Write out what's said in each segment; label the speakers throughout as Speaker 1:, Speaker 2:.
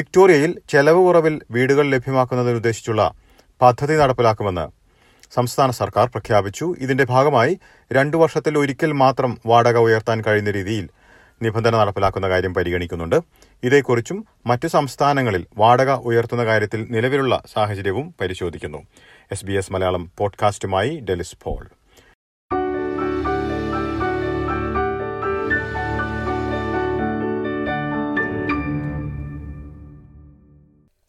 Speaker 1: വിക്ടോറിയയിൽ ചെലവ് കുറവിൽ വീടുകൾ ലഭ്യമാക്കുന്നതിനുദ്ദേശിച്ചുള്ള പദ്ധതി നടപ്പിലാക്കുമെന്ന് സംസ്ഥാന സർക്കാർ പ്രഖ്യാപിച്ചു. ഇതിന്റെ ഭാഗമായി രണ്ടു വർഷത്തിൽ ഒരിക്കൽ മാത്രം വാടക ഉയർത്താൻ കഴിയുന്ന രീതിയിൽ നിബന്ധന നടപ്പിലാക്കുന്ന കാര്യം പരിഗണിക്കുന്നുണ്ട്. ഇതേക്കുറിച്ചും മറ്റു സംസ്ഥാനങ്ങളിൽ വാടക ഉയർത്തുന്ന കാര്യത്തിൽ നിലവിലുള്ള സാഹചര്യവും പരിശോധിക്കുന്നു. എസ് ബി എസ് മലയാളം പോഡ്കാസ്റ്റുമായി ഡെലിസ് പോൾ.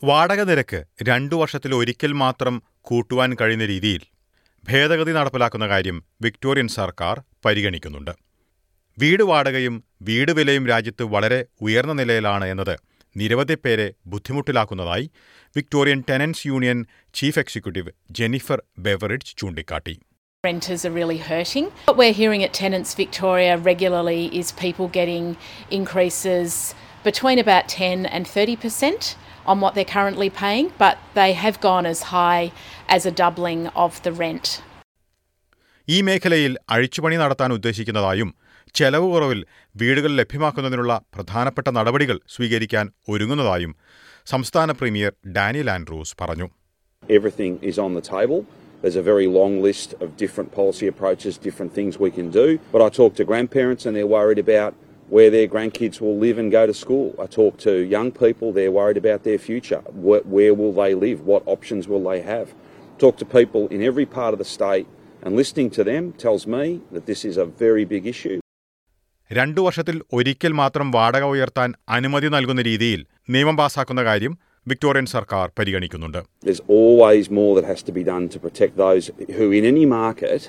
Speaker 1: വാടക നിരക്ക് രണ്ടു വർഷത്തിൽ ഒരിക്കൽ മാത്രം കൂട്ടുവാൻ കഴിയുന്ന രീതിയിൽ ഭേദഗതി നടപ്പിലാക്കുന്ന കാര്യം വിക്ടോറിയൻ സർക്കാർ പരിഗണിക്കുന്നുണ്ട്. വീട് വാടകയും വീട് വിലയും രാജ്യത്ത് വളരെ ഉയർന്ന നിലയിലാണ് എന്നത് നിരവധി പേരെ ബുദ്ധിമുട്ടിലാക്കുന്നതായി Victorian tenants union chief executive Jennifer Beveridge ചൂണ്ടിക്കാട്ടി.
Speaker 2: Renters are really hurting. What we're hearing at Tenants Victoria regularly is people getting increases between about 10 and 30% on what they're currently paying, but they have gone as high as a doubling of the rent.
Speaker 1: ഈ മേഖലയിൽ അഴിച്ചുപണി നടത്താൻ ഉദ്ദേശിക്കുന്നതായും ചെലവ് കുറവിൽ വീടുകൾ ലഭ്യമാക്കുന്നതിനുള്ള പ്രധാനപ്പെട്ട നടപടികൾ സ്വീകരിക്കാൻ ഒരുങ്ങുന്നതായും സംസ്ഥാന പ്രീമിയർ ഡാനിയൽ ആൻഡ്രൂസ് പറഞ്ഞു
Speaker 3: Everything is on the table. There's a very long list of different policy approaches, different things we can do. But I talk to grandparents and they're worried about where their grandkids will live and go to school. I talk to young people, they're worried about their future. Where, where will they live? What options will they have? Talk to people in every part of the state and listening to them tells me that this is a very big issue.
Speaker 1: രണ്ടു വർഷത്തിൽ ഒരിക്കൽ മാത്രം വാടക ഉയർത്താൻ അനുമതി നൽകുന്ന രീതിയിൽ നിയമം പാസാക്കുന്ന കാര്യം വിക്ടോറിയൻ സർക്കാർ പരിഗണിക്കുന്നുണ്ട്
Speaker 3: There's always more that has to be done to protect those who, in any market,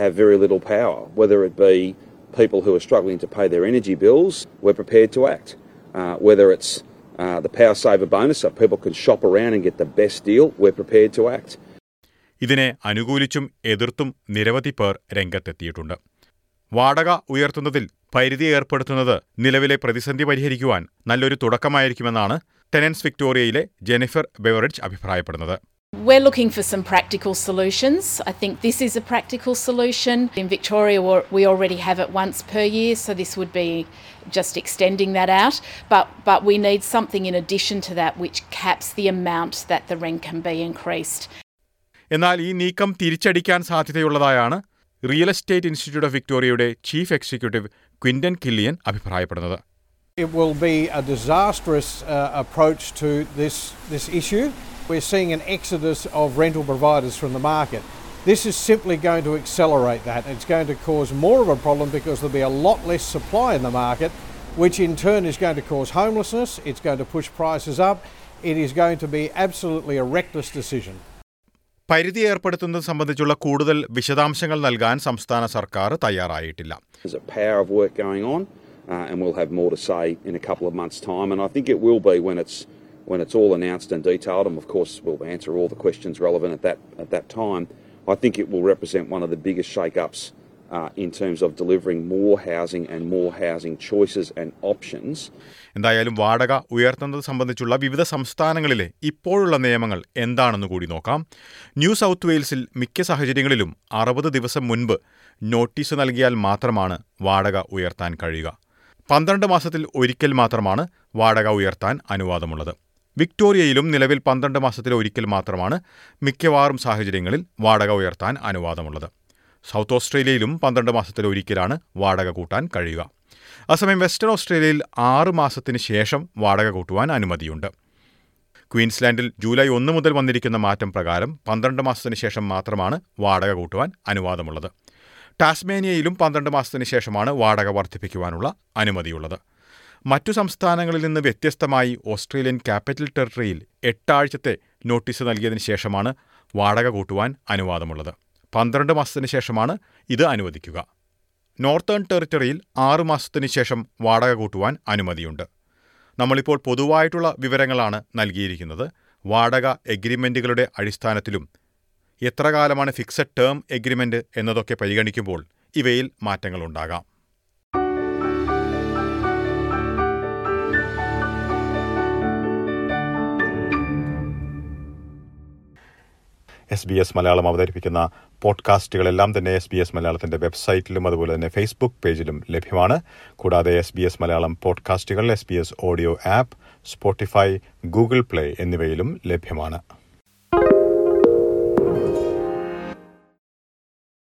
Speaker 3: have very little power, whether it be people who are struggling to pay their energy bills, we're prepared to act. Uh, whether it's uh, the Power Saver bonus, so people can shop around and get the best deal, we're prepared to act.
Speaker 1: ഇതിനെ അനുകൂലിച്ചും എതിർത്തും നിരവധി പേർ രംഗത്തെത്തിയിട്ടുണ്ട് വാടക ഉയർത്തുന്നതിൽ പരിധി ഏർപ്പെടുത്തുന്നത് നിലവിലെ പ്രതിസന്ധി പരിഹരിക്കുവാൻ നല്ലൊരു തുടക്കമായിരിക്കുമെന്നാണ് ടെനൻസ് വിക്ടോറിയയിലെ ജെനിഫർ ബെവറിഡ്ജ് അഭിപ്രായപ്പെടുന്നത്
Speaker 2: We're looking for some practical solutions. I think this is a practical solution. In Victoria, we already have it once per year, so this would be just extending that out. But, but we need something in addition to that which caps the amount that the rent can be increased.
Speaker 1: എന്നാൽ ഈ നീക്കം തിരിച്ചടിക്കാൻ സാധ്യതയുള്ളതായാണ് real estate institute of വിക്ടോറിയയുടെ chief executive Quinton Kylian അഭിപ്രായപ്പെടുന്നത്
Speaker 4: It will be a disastrous uh, approach to this, this issue. We're seeing an exodus of rental providers from the market. This is simply going to accelerate that. It's going to cause more of a problem because there'll be a lot less supply in the market, which in turn is going to cause homelessness. It's going to push prices up. It is going to be absolutely a reckless decision.
Speaker 1: പരിധി ഏർപ്പെടുത്തുന്നത് സംബന്ധിച്ചുള്ള കൂടുതൽ വിശദാംശങ്ങൾ നൽകാൻ സംസ്ഥാന സർക്കാർ തയ്യാറായിട്ടില്ല
Speaker 3: There's a power of work going on, uh, and we'll have more to say in a couple of months' time. And I think it will be when it's when it's all announced and detailed. And of course, we'll answer all the questions relevant at that at that time. I think it will represent one of the biggest shake-ups uh, in terms of delivering more housing and more housing choices and options.
Speaker 1: എന്തായാലും വാടക ഉയർത്തുന്നത് സംബന്ധിച്ചുള്ള വിവിധ സംസ്ഥാനങ്ങളിലെ ഇപ്പോഴുള്ള നിയമങ്ങൾ എന്താണെന്ന് കൂടി നോക്കാം ന്യൂ സൗത്ത് വെയിൽസിൽ മിക്ക സാഹചര്യങ്ങളിലും അറുപത് ദിവസം മുൻപ് നോട്ടീസ് നൽകിയാൽ മാത്രമാണ് വാടക ഉയർത്താൻ കഴിയുക പന്ത്രണ്ട് മാസത്തിൽ ഒരിക്കൽ മാത്രമാണ് വാടക ഉയർത്താൻ അനുവാദമുള്ളത് വിക്ടോറിയയിലും നിലവിൽ പന്ത്രണ്ട് മാസത്തിൽ ഒരിക്കൽ മാത്രമാണ് മിക്കവാറും സാഹചര്യങ്ങളിൽ വാടക ഉയർത്താൻ അനുവാദമുള്ളത്. സൗത്ത് ഓസ്ട്രേലിയയിലും പന്ത്രണ്ട് മാസത്തിൽ ഒരിക്കലാണ് വാടക കൂട്ടാൻ കഴിയുക. അസമയം വെസ്റ്റേൺ ഓസ്ട്രേലിയയിൽ ആറ് മാസത്തിന് ശേഷം വാടക കൂട്ടുവാൻ അനുമതിയുണ്ട്. ക്വീൻസ്ലാൻഡിൽ ജൂലൈ ഒന്ന് മുതൽ വന്നിരിക്കുന്ന മാറ്റം പ്രകാരം പന്ത്രണ്ട് മാസത്തിന് ശേഷം മാത്രമാണ് വാടക കൂട്ടുവാൻ അനുവാദമുള്ളത്. ടാസ്മേനിയയിലും പന്ത്രണ്ട് മാസത്തിന് ശേഷമാണ് വാടക വർദ്ധിപ്പിക്കുവാനുള്ള അനുമതിയുള്ളത്. മറ്റു സംസ്ഥാനങ്ങളിൽ നിന്ന് വ്യത്യസ്തമായി ഓസ്ട്രേലിയൻ ക്യാപിറ്റൽ ടെറിട്ടറിയിൽ എട്ടാഴ്ചത്തെ നോട്ടീസ് നൽകിയതിന് ശേഷമാണ് വാടക കൂട്ടുവാൻ അനുവാദമുള്ളത്. പന്ത്രണ്ട് മാസത്തിന് ശേഷമാണ് ഇത് അനുവദിക്കുക. നോർത്തേൺ ടെറിട്ടറിയിൽ ആറു മാസത്തിന് ശേഷം വാടക കൂട്ടുവാൻ അനുമതിയുണ്ട്. നമ്മളിപ്പോൾ പൊതുവായിട്ടുള്ള വിവരങ്ങളാണ് നൽകിയിരിക്കുന്നത്. വാടക എഗ്രിമെന്റുകളുടെ അടിസ്ഥാനത്തിലും എത്ര കാലമാണ് ഫിക്സഡ് ടേം എഗ്രിമെന്റ് എന്നതൊക്കെ പരിഗണിക്കുമ്പോൾ ഇവയിൽ മാറ്റങ്ങളുണ്ടാകാം. എസ് ബി എസ് മലയാളം അവതരിപ്പിക്കുന്ന പോഡ്കാസ്റ്റുകളെല്ലാം തന്നെ എസ് ബി എസ് മലയാളത്തിന്റെ വെബ്സൈറ്റിലും അതുപോലെ തന്നെ ഫേസ്ബുക്ക് പേജിലും ലഭ്യമാണ്. കൂടാതെ S B S Malayalam podcasts S B S audio app Spotify Google Play എന്നിവയിലും ലഭ്യമാണ്.